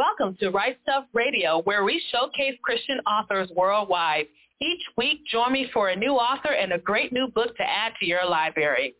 Welcome to Write Stuff Radio, where we showcase Christian authors worldwide. Each week, join me for a new author and a great new book to add to your library.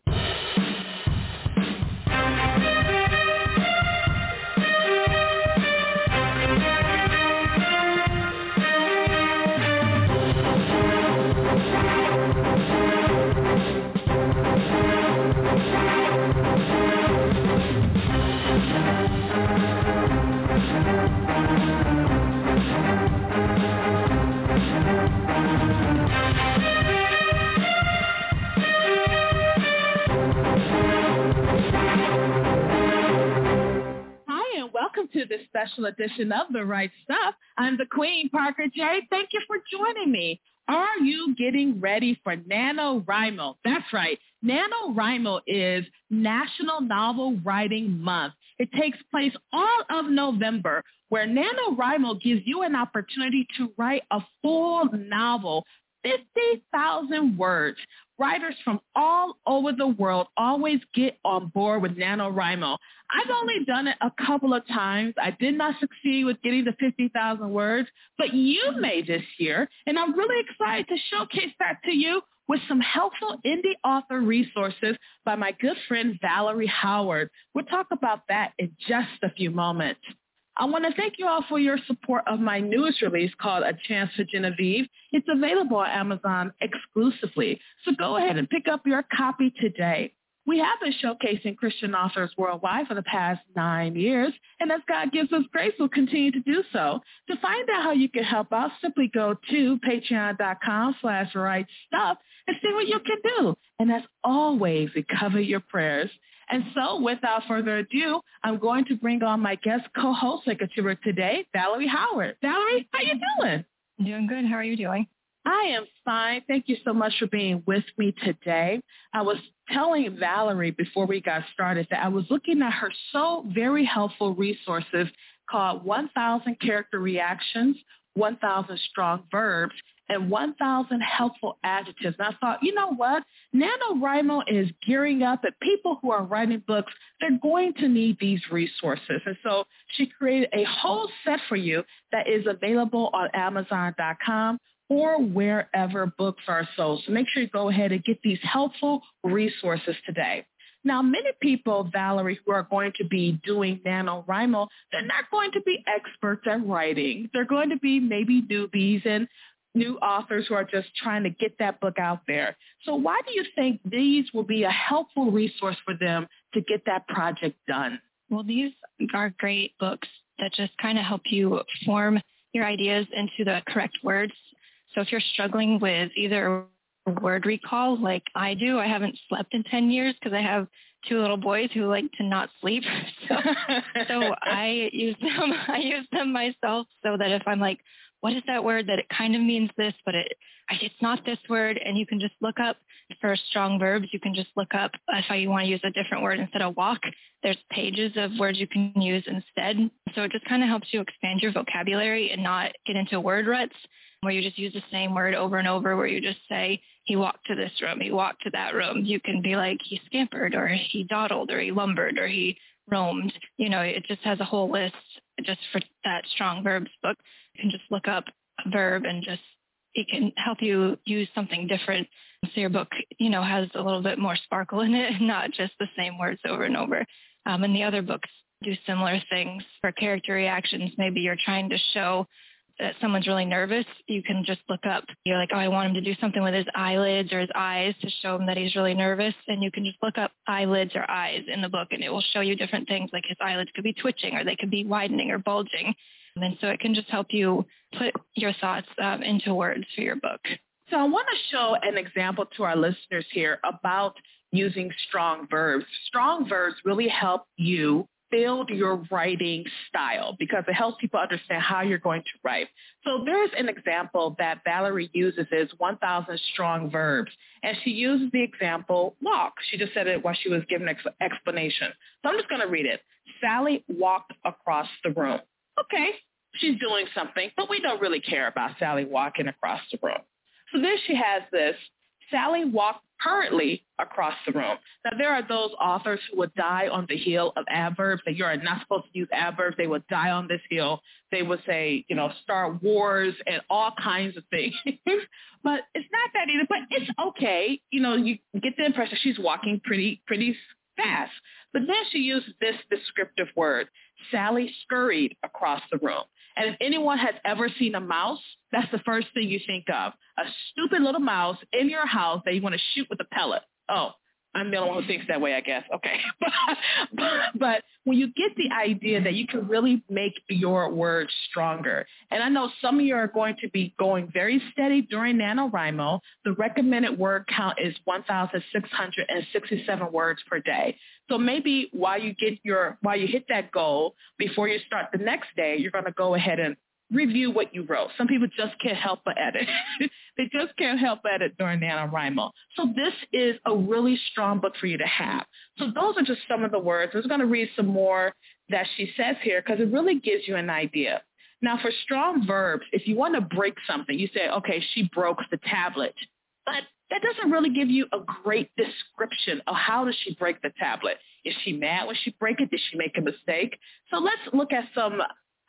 To this special edition of The Write Stuff. I'm the Queen, Parker J. Thank you for joining me. Are you getting ready for NaNoWriMo? That's right. NaNoWriMo is National Novel Writing Month. It takes place all of November where NaNoWriMo gives you an opportunity to write a full novel 50,000 words. Writers from all over the world always get on board with NaNoWriMo. I've only done it a couple of times. I did not succeed with getting the 50,000 words, but you may this year, and I'm really excited to showcase that to you with some helpful indie author resources by my good friend Valerie Howard. We'll talk about that in just a few moments. I want to thank you all for your support of my newest release called A Chance for Genevieve. It's available on Amazon exclusively, so go ahead and pick up your copy today. We have been showcasing Christian authors worldwide for the past nine years, and as God gives us grace, we'll continue to do so. To find out how you can help out, simply go to patreon.com slash write stuff and see what you can do. And as always, we cover your prayers. And so without further ado, I'm going to bring on my guest co-host secretary today, Valerie Howard. Valerie, how you doing? Doing good. How are you doing? I am fine. Thank you so much for being with me today. I was telling Valerie before we got started that I was looking at her so very helpful resources called 1000 Character Reactions, 1000 Strong Verbs, and 1,000 helpful adjectives. And I thought, you know what? NaNoWriMo is gearing up that people who are writing books, they're going to need these resources. And so she created a whole set for you that is available on Amazon.com or wherever books are sold. So make sure you go ahead and get these helpful resources today. Now, many people, Valerie, who are going to be doing NaNoWriMo, they're not going to be experts at writing. They're going to be maybe newbies and new authors who are just trying to get that book out there. So why do you think these will be a helpful resource for them to get that project done? Well, these are great books that just kind of help you form your ideas into the correct words. So if you're struggling with either word recall like I do, I haven't slept in 10 years because I have two little boys who like to not sleep. So, so I use them. I use them myself so that if I'm like, what is that word that it kind of means this, but it it's not this word, and you can just look up for strong verbs. You can just look up if you want to use a different word instead of walk. There's pages of words you can use instead. So it just kind of helps you expand your vocabulary and not get into word ruts where you just use the same word over and over where you just say he walked to this room, he walked to that room. You can be like he scampered or he dawdled or he lumbered or he roamed. You know, it just has a whole list just for that strong verbs book. You can just look up a verb and just it can help you use something different so your book, you know, has a little bit more sparkle in it, not just the same words over and over. Um, and the other books do similar things for character reactions. Maybe you're trying to show that someone's really nervous, you can just look up. You're like, oh, I want him to do something with his eyelids or his eyes to show him that he's really nervous. And you can just look up eyelids or eyes in the book and it will show you different things like his eyelids could be twitching or they could be widening or bulging. And so it can just help you put your thoughts um, into words for your book. So I want to show an example to our listeners here about using strong verbs. Strong verbs really help you build your writing style because it helps people understand how you're going to write. So there's an example that Valerie uses is 1,000 strong verbs. And she uses the example walk. She just said it while she was giving an explanation. So I'm just going to read it. Sally walked across the room. Okay, she's doing something, but we don't really care about Sally walking across the room. So then she has this. Sally walked currently across the room. Now, there are those authors who would die on the heel of adverbs, that you're not supposed to use adverbs. They would die on this hill. They would say, you know, start wars and all kinds of things. but it's not that either. But it's okay. You know, you get the impression she's walking pretty, pretty fast. But then she used this descriptive word. Sally scurried across the room. And if anyone has ever seen a mouse, that's the first thing you think of. A stupid little mouse in your house that you want to shoot with a pellet. Oh, I'm the only one who thinks that way, I guess. Okay. but, but when you get the idea that you can really make your words stronger, and I know some of you are going to be going very steady during NaNoWriMo, the recommended word count is 1,667 words per day. So maybe while you get your, while you hit that goal, before you start the next day, you're going to go ahead and review what you wrote. Some people just can't help but edit. they just can't help but it during NaNoWriMo. So this is a really strong book for you to have. So those are just some of the words. I was going to read some more that she says here because it really gives you an idea. Now for strong verbs, if you want to break something, you say, okay, she broke the tablet. But that doesn't really give you a great description of how does she break the tablet. Is she mad when she break it? Did she make a mistake? So let's look at some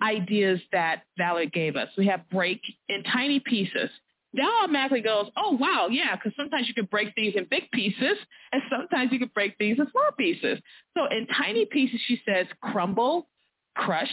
ideas that Valerie gave us. We have break in tiny pieces. That automatically goes, oh, wow, yeah, because sometimes you can break things in big pieces, and sometimes you can break things in small pieces. So in tiny pieces, she says crumble, crush,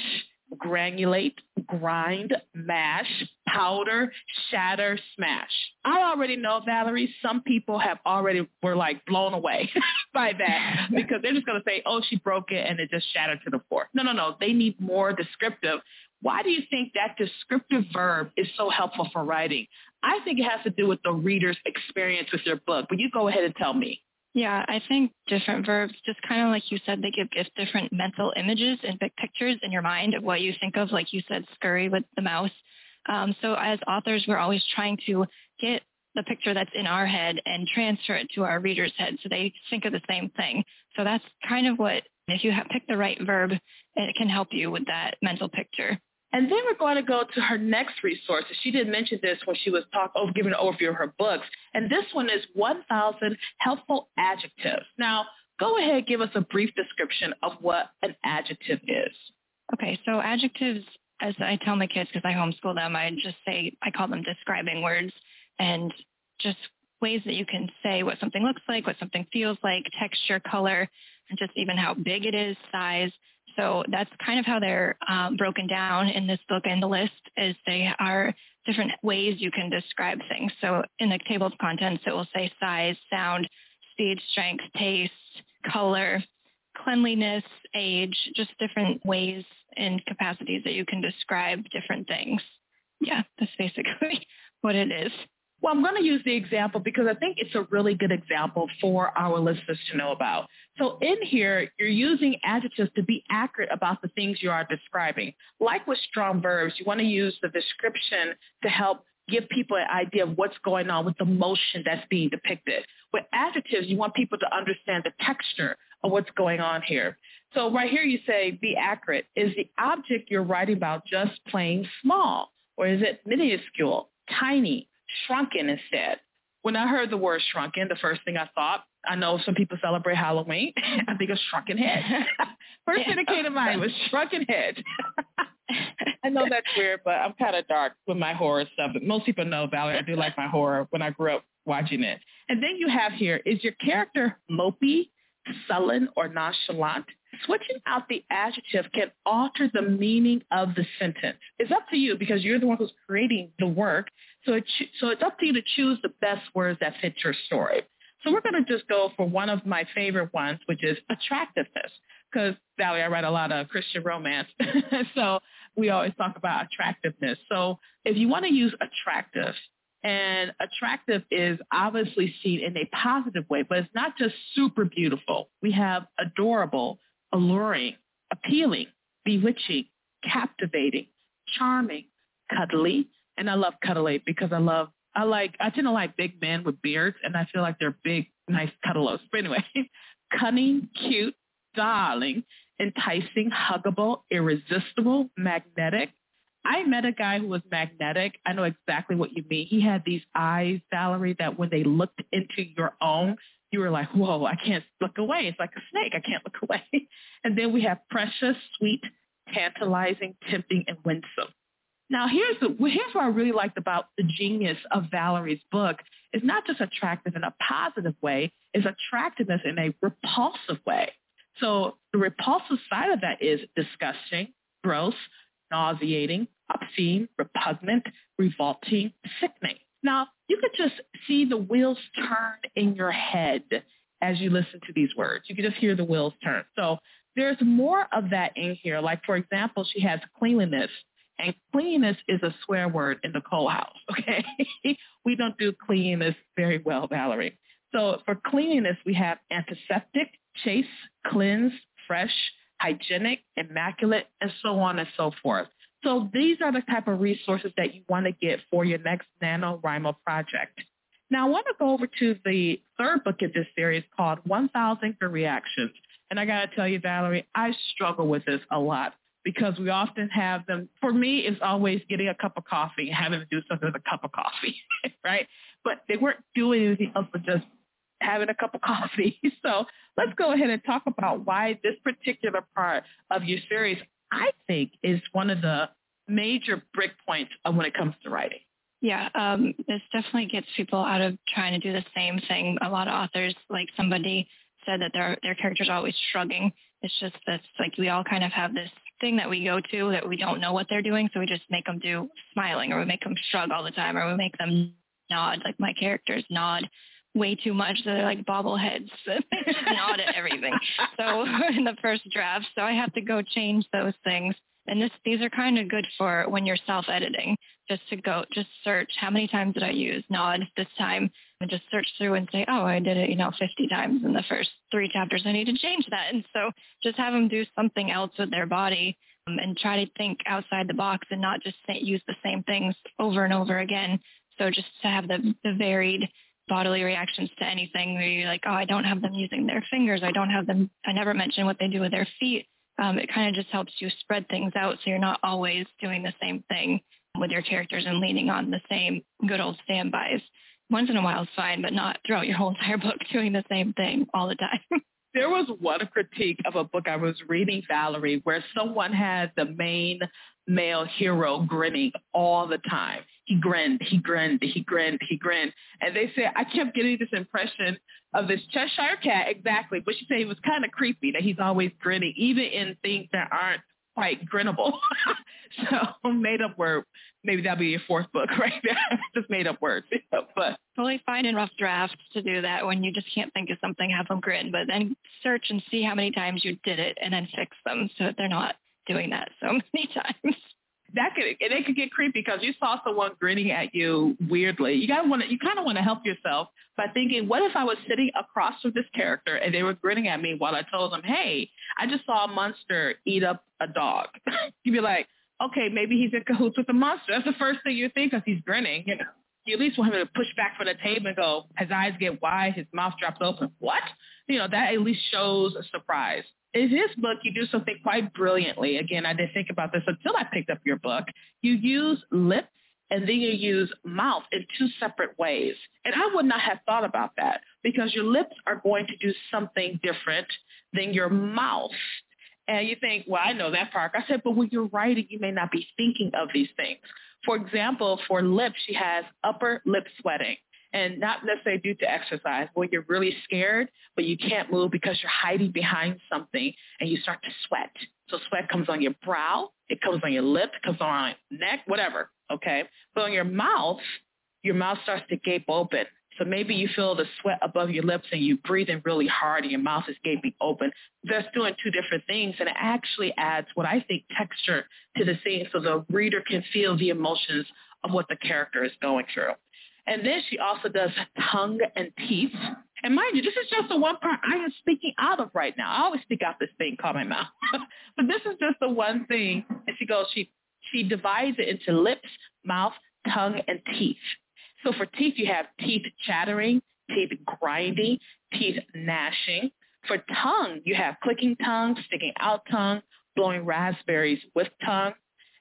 granulate, grind, mash, powder, shatter, smash. I already know, Valerie, some people have already were like blown away by that because they're just going to say, oh, she broke it and it just shattered to the floor. No, no, no. They need more descriptive. Why do you think that descriptive verb is so helpful for writing? I think it has to do with the reader's experience with your book. But you go ahead and tell me. Yeah, I think different verbs, just kind of like you said, they give, different mental images and big pictures in your mind of what you think of, like you said, scurry with the mouse. Um, so as authors, we're always trying to get the picture that's in our head and transfer it to our reader's head so they think of the same thing. So that's kind of what, if you picked the right verb, it can help you with that mental picture. And then we're going to go to her next resource. She did mention this when she was talk, oh, giving an overview of her books. And this one is 1,000 Helpful Adjectives. Now, go ahead, give us a brief description of what an adjective is. Okay, so adjectives, as I tell my kids, because I homeschool them, I just say, I call them describing words and just ways that you can say what something looks like, what something feels like, texture, color, and just even how big it is, size. So that's kind of how they're um, broken down in this book and the list is they are different ways you can describe things. So in the table of contents, it will say size, sound, speed, strength, taste, color, cleanliness, age, just different ways and capacities that you can describe different things. Yeah, that's basically what it is. Well, I'm going to use the example because I think it's a really good example for our listeners to know about. So in here, you're using adjectives to be accurate about the things you are describing. Like with strong verbs, you want to use the description to help give people an idea of what's going on with the motion that's being depicted. With adjectives, you want people to understand the texture of what's going on here. So right here you say be accurate. Is the object you're writing about just plain small? Or is it minuscule, tiny, shrunken instead. When I heard the word shrunken, the first thing I thought, I know some people celebrate Halloween. I think of shrunken head. first thing that came to mind was shrunken head. I know that's weird, but I'm kind of dark with my horror stuff. But most people know, Valerie, I do like my horror when I grew up watching it. And then you have here, is your character mopey, sullen, or nonchalant? Switching out the adjective can alter the meaning of the sentence. It's up to you because you're the one who's creating the work. So, it, so it's up to you to choose the best words that fit your story. So we're going to just go for one of my favorite ones, which is attractiveness. Because, Valerie, I write a lot of Christian romance. so we always talk about attractiveness. So if you want to use attractive, and attractive is obviously seen in a positive way, but it's not just super beautiful. We have adorable, alluring, appealing, bewitching, captivating, charming, cuddly, and I love cuddly because I love I like I tend to like big men with beards and I feel like they're big, nice cuddlos. But anyway, cunning, cute, darling, enticing, huggable, irresistible, magnetic, I met a guy who was magnetic. I know exactly what you mean. He had these eyes, Valerie, that when they looked into your own, you were like, whoa, I can't look away. It's like a snake. I can't look away. And then we have precious, sweet, tantalizing, tempting, and winsome. Now, here's, the, here's what I really liked about the genius of Valerie's book. It's not just attractive in a positive way. It's attractiveness in a repulsive way. So the repulsive side of that is disgusting, gross, nauseating, obscene, repugnant, revolting, sickening. Now, you could just see the wheels turn in your head as you listen to these words. You can just hear the wheels turn. So there's more of that in here. Like, for example, she has cleanliness. And cleanliness is a swear word in the Cole house, okay? we don't do cleanliness very well, Valerie. So for cleanliness, we have antiseptic, chaste, cleanse, fresh, hygienic, immaculate, and so on and so forth. So these are the type of resources that you want to get for your next NaNoWriMo project. Now I want to go over to the third book in this series called 1000 Good Reactions. And I got to tell you, Valerie, I struggle with this a lot because we often have them. For me, it's always getting a cup of coffee and having to do something with a cup of coffee, right? But they weren't doing anything else but just having a cup of coffee. So let's go ahead and talk about why this particular part of your series, I think, is one of the major break points when it comes to writing. Yeah, um, this definitely gets people out of trying to do the same thing. A lot of authors, like somebody said that their their characters are always shrugging. It's just that like we all kind of have this thing that we go to that we don't know what they're doing, so we just make them do smiling, or we make them shrug all the time, or we make them nod. Like my characters nod way too much. So They're like bobbleheads. nod at everything. So in the first draft, so I have to go change those things. And this, these are kind of good for when you're self-editing, just to go, just search how many times did I use nod this time, and just search through and say, oh, I did it, you know, 50 times in the first three chapters. I need to change that. And so just have them do something else with their body um, and try to think outside the box and not just use the same things over and over again. So just to have the, the varied bodily reactions to anything where you're like, oh, I don't have them using their fingers. I don't have them. I never mention what they do with their feet. Um, it kind of just helps you spread things out so you're not always doing the same thing with your characters and leaning on the same good old standbys. Once in a while is fine, but not throughout your whole entire book doing the same thing all the time. there was one critique of a book I was reading, Valerie, where someone had the main male hero grinning all the time. He grinned, he grinned, he grinned, he grinned. And they said, I kept getting this impression of this Cheshire cat, exactly. But she said it was kind of creepy that he's always grinning, even in things that aren't quite grinnable. so made up word. Maybe that'll be your fourth book right there. just made up words. but totally fine in rough drafts to do that when you just can't think of something, have them grin. But then search and see how many times you did it and then fix them so that they're not doing that so many times. That could and it could get creepy because you saw someone grinning at you weirdly. You gotta want you kind of want to help yourself by thinking, what if I was sitting across from this character and they were grinning at me while I told them, hey, I just saw a monster eat up a dog. You'd be like, okay, maybe he's in cahoots with the monster. That's the first thing you think because he's grinning. You know, you at least want him to push back from the table and go. His eyes get wide, his mouth drops open. What? You know, that at least shows a surprise in his book, you do something quite brilliantly. Again, I didn't think about this until I picked up your book. You use lips and then you use mouth in two separate ways. And I would not have thought about that because your lips are going to do something different than your mouth. And you think, well, I know that part. I said, but when you're writing, you may not be thinking of these things. For example, for lips, she has upper lip sweating and not necessarily due to exercise, when you're really scared, but you can't move because you're hiding behind something and you start to sweat. So sweat comes on your brow, it comes on your lip, it comes on your neck, whatever, okay? But on your mouth, your mouth starts to gape open. So maybe you feel the sweat above your lips and you breathe in really hard and your mouth is gaping open. That's doing two different things and it actually adds what I think texture to the scene so the reader can feel the emotions of what the character is going through. And then she also does tongue and teeth. And mind you, this is just the one part I am speaking out of right now. I always speak out this thing called my mouth. but this is just the one thing. And she goes, she, she divides it into lips, mouth, tongue, and teeth. So for teeth, you have teeth chattering, teeth grinding, teeth gnashing. For tongue, you have clicking tongue, sticking out tongue, blowing raspberries with tongue.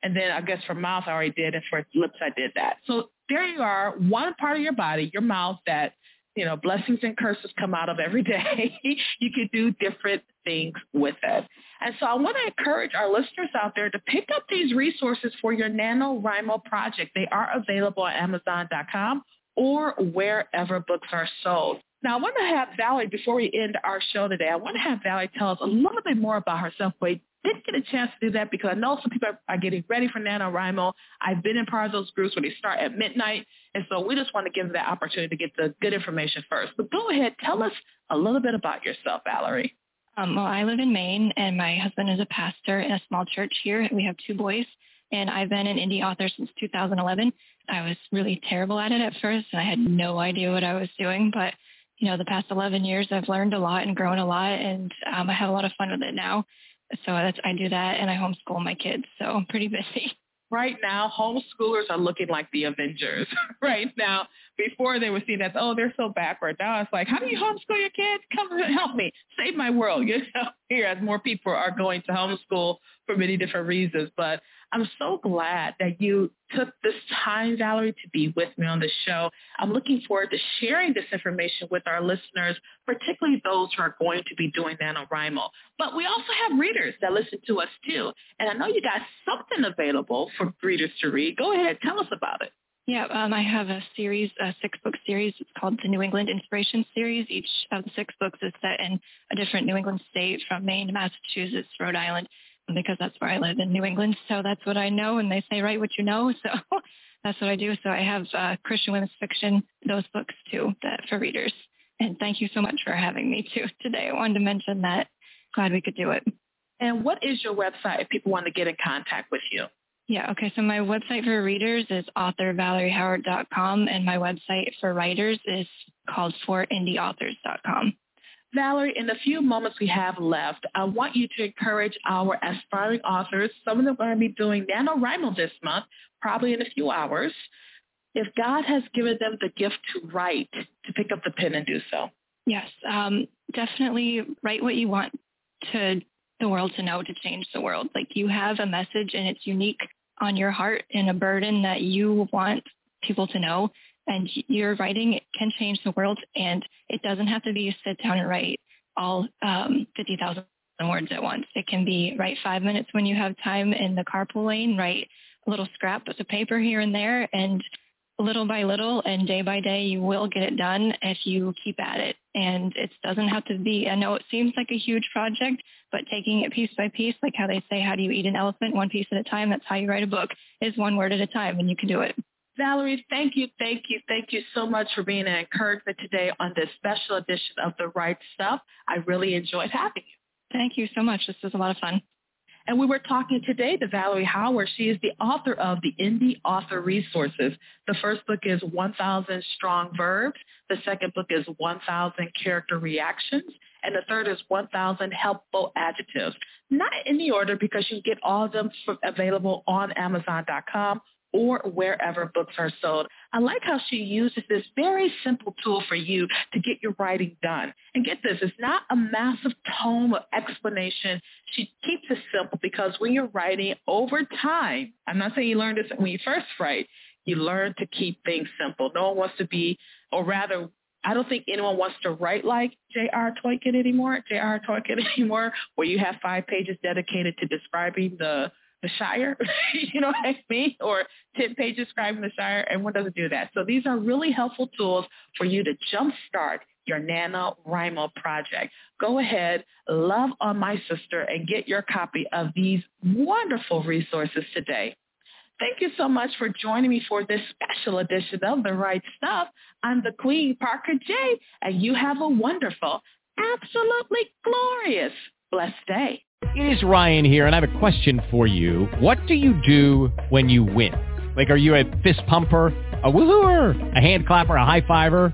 And then I guess for mouth I already did, and for lips I did that. So there you are, one part of your body, your mouth that you know, blessings and curses come out of every day. you can do different things with it. And so I want to encourage our listeners out there to pick up these resources for your NaNoWriMo project. They are available at Amazon.com or wherever books are sold. Now, I want to have Valerie, before we end our show today, I want to have Valerie tell us a little bit more about herself. We didn't get a chance to do that because I know some people are getting ready for NaNoWriMo. I've been in part of those groups where they start at midnight. And so we just want to give them that opportunity to get the good information first. But go ahead, tell us a little bit about yourself, Valerie. Um, well, I live in Maine, and my husband is a pastor in a small church here. We have two boys, and I've been an indie author since 2011. I was really terrible at it at first, and I had no idea what I was doing. But you know, the past 11 years, I've learned a lot and grown a lot, and um, I have a lot of fun with it now. So that's I do that, and I homeschool my kids, so I'm pretty busy. Right now, homeschoolers are looking like the Avengers. right now, before they were seen that, oh, they're so backward. Now it's like, how do you homeschool your kids? Come help me, save my world. You know, here as more people are going to homeschool for many different reasons. But I'm so glad that you took this time, Valerie, to be with me on the show. I'm looking forward to sharing this information with our listeners, particularly those who are going to be doing NaNoWriMo. But we also have readers that listen to us too. And I know you got something available for readers to read. Go ahead, tell us about it. Yeah, um, I have a series, a six-book series. It's called the New England Inspiration Series. Each of the six books is set in a different New England state, from Maine to Massachusetts, Rhode Island, because that's where I live in New England. So that's what I know. And they say, write what you know. So that's what I do. So I have uh, Christian women's fiction, those books too, that for readers. And thank you so much for having me too today. I wanted to mention that. Glad we could do it. And what is your website if people want to get in contact with you? Yeah, okay. So my website for readers is authorvaleriehoward.com and my website for writers is called forindieauthors.com. Valerie, in the few moments we have left, I want you to encourage our aspiring authors. Some of them are going to be doing NaNoWriMo this month, probably in a few hours. If God has given them the gift to write, to pick up the pen and do so. Yes, um, definitely write what you want to the world to know to change the world. Like you have a message and it's unique on your heart and a burden that you want people to know and your writing can change the world and it doesn't have to be sit down and write all um, 50,000 words at once. It can be write five minutes when you have time in the carpool lane, write a little scrap of paper here and there and little by little and day by day you will get it done if you keep at it and it doesn't have to be i know it seems like a huge project but taking it piece by piece like how they say how do you eat an elephant one piece at a time that's how you write a book is one word at a time and you can do it Valerie, thank you, thank you, thank you so much for being an encouragement today on this special edition of The Write Stuff. I really enjoyed having you. Thank you so much. This was a lot of fun. And we were talking today to Valerie Howard. She is the author of the Indie Author Resources. The first book is 1,000 Strong Verbs. The second book is 1,000 Character Reactions. And the third is 1,000 Helpful Adjectives. Not in the order because you get all of them available on Amazon.com or wherever books are sold. I like how she uses this very simple tool for you to get your writing done. And get this, it's not a massive tome of explanation. She keeps it simple because when you're writing over time, I'm not saying you learn this when you first write, you learn to keep things simple. No one wants to be, or rather, I don't think anyone wants to write like J.R. Tolkien anymore, J.R. Tolkien anymore, where you have five pages dedicated to describing the the Shire, you know what I mean? Or 10 pages describing the Shire. Everyone doesn't do that. So these are really helpful tools for you to jumpstart your NaNoWriMo project. Go ahead, love on my sister, and get your copy of these wonderful resources today. Thank you so much for joining me for this special edition of The Write Stuff. I'm the Queen, Parker J, and you have a wonderful, absolutely glorious, blessed day. It is Ryan here, and I have a question for you. What do you do when you win? Like, are you a fist pumper, a woohooer, a hand clapper, a high fiver?